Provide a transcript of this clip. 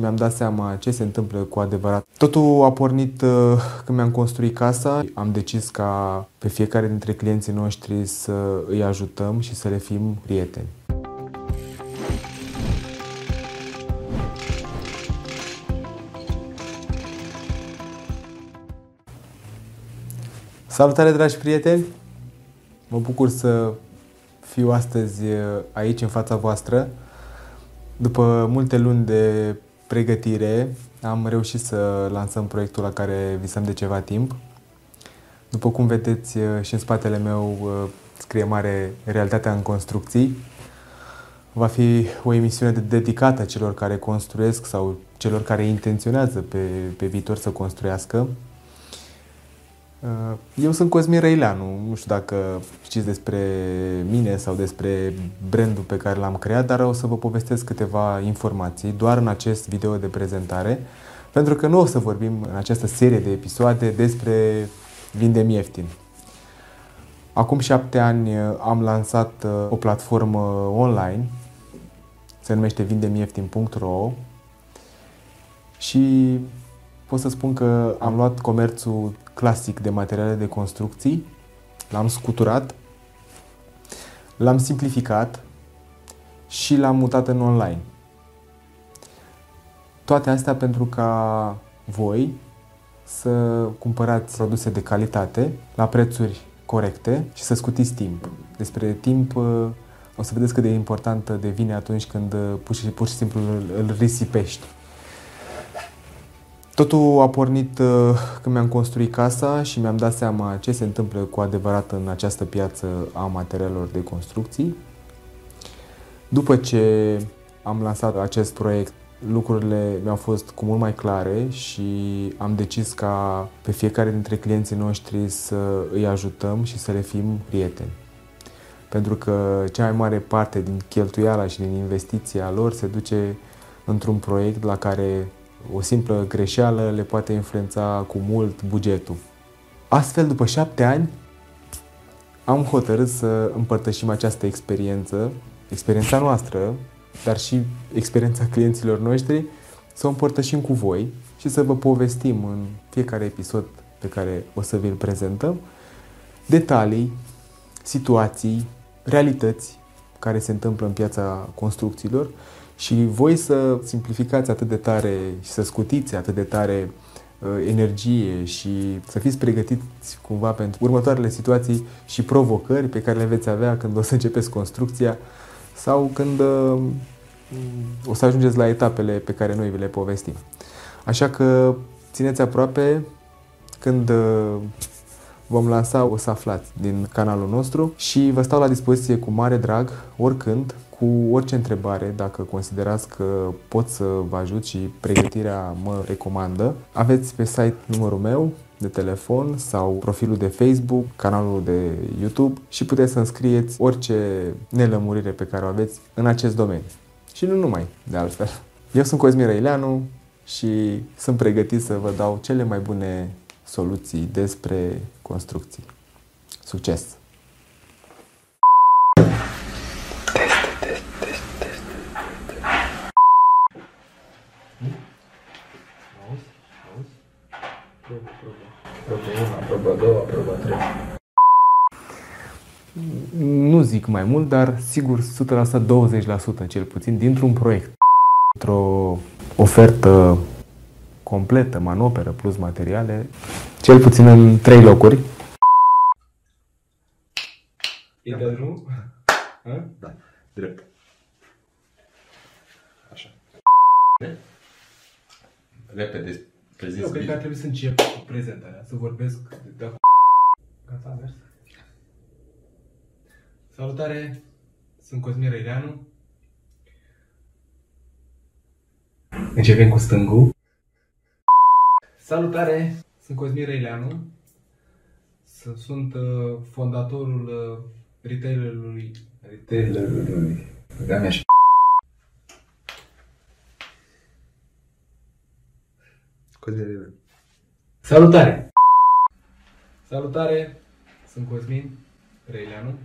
Mi-am dat seama ce se întâmplă cu adevărat. Totul a pornit uh, când mi-am construit casa. Am decis ca pe fiecare dintre clienții noștri să îi ajutăm și să le fim prieteni. Salutare, dragi prieteni! Mă bucur să fiu astăzi uh, aici, în fața voastră. După multe luni de pregătire, am reușit să lansăm proiectul la care visăm de ceva timp. După cum vedeți uh, și în spatele meu uh, scrie mare Realitatea în construcții. Va fi o emisiune dedicată celor care construiesc sau celor care intenționează pe, pe viitor să construiască. Uh, eu sunt Cosmin Răileanu, nu știu dacă știți despre mine sau despre brandul pe care l-am creat, dar o să vă povestesc câteva informații doar în acest video de prezentare, pentru că nu o să vorbim în această serie de episoade despre Vindem Ieftin. Acum șapte ani uh, am lansat uh, o platformă online, se numește vindemieftin.ro și pot să spun că am luat comerțul clasic de materiale de construcții, l-am scuturat, l-am simplificat și l-am mutat în online. Toate astea pentru ca voi să cumpărați produse de calitate la prețuri corecte și să scutiți timp. Despre timp o să vedeți cât de importantă devine atunci când pur și, pur și simplu îl risipești. Totul a pornit uh, când mi-am construit casa și mi-am dat seama ce se întâmplă cu adevărat în această piață a materialelor de construcții. După ce am lansat acest proiect, lucrurile mi-au fost cu mult mai clare și am decis ca pe fiecare dintre clienții noștri să îi ajutăm și să le fim prieteni. Pentru că cea mai mare parte din cheltuiala și din investiția lor se duce într-un proiect la care o simplă greșeală le poate influența cu mult bugetul. Astfel, după șapte ani, am hotărât să împărtășim această experiență, experiența noastră, dar și experiența clienților noștri, să o împărtășim cu voi și să vă povestim în fiecare episod pe care o să vi-l prezentăm detalii, situații, realități care se întâmplă în piața construcțiilor și voi să simplificați atât de tare și să scutiți atât de tare uh, energie și să fiți pregătiți cumva pentru următoarele situații și provocări pe care le veți avea când o să începeți construcția sau când uh, o să ajungeți la etapele pe care noi vi le povestim. Așa că țineți aproape când uh, vom lansa, o să aflați din canalul nostru și vă stau la dispoziție cu mare drag oricând cu orice întrebare, dacă considerați că pot să vă ajut și pregătirea mă recomandă, aveți pe site numărul meu de telefon sau profilul de Facebook, canalul de YouTube și puteți să înscrieți orice nelămurire pe care o aveți în acest domeniu. Și nu numai, de altfel. Eu sunt Cosmin Răileanu și sunt pregătit să vă dau cele mai bune soluții despre construcții. Succes! Proba 2, proba 3. Nu zic mai mult, dar sigur 100%, 20% cel puțin, dintr-un proiect. Într-o ofertă completă, manoperă plus materiale, cel puțin în trei locuri. E de drum? Da, drept. Așa. Repede, prezis Eu cred că ar trebui să încep cu prezentarea, să vorbesc de, de Gata, mers? Salutare, sunt Cosmin Răileanu. Începem cu stângul. Salutare! Sunt Cosmin Reileanu, sunt uh, fondatorul uh, retailerului... Retailerului... Da, mi Cosmin Reileanu. Salutare! Salutare! Sunt Cosmin Reileanu.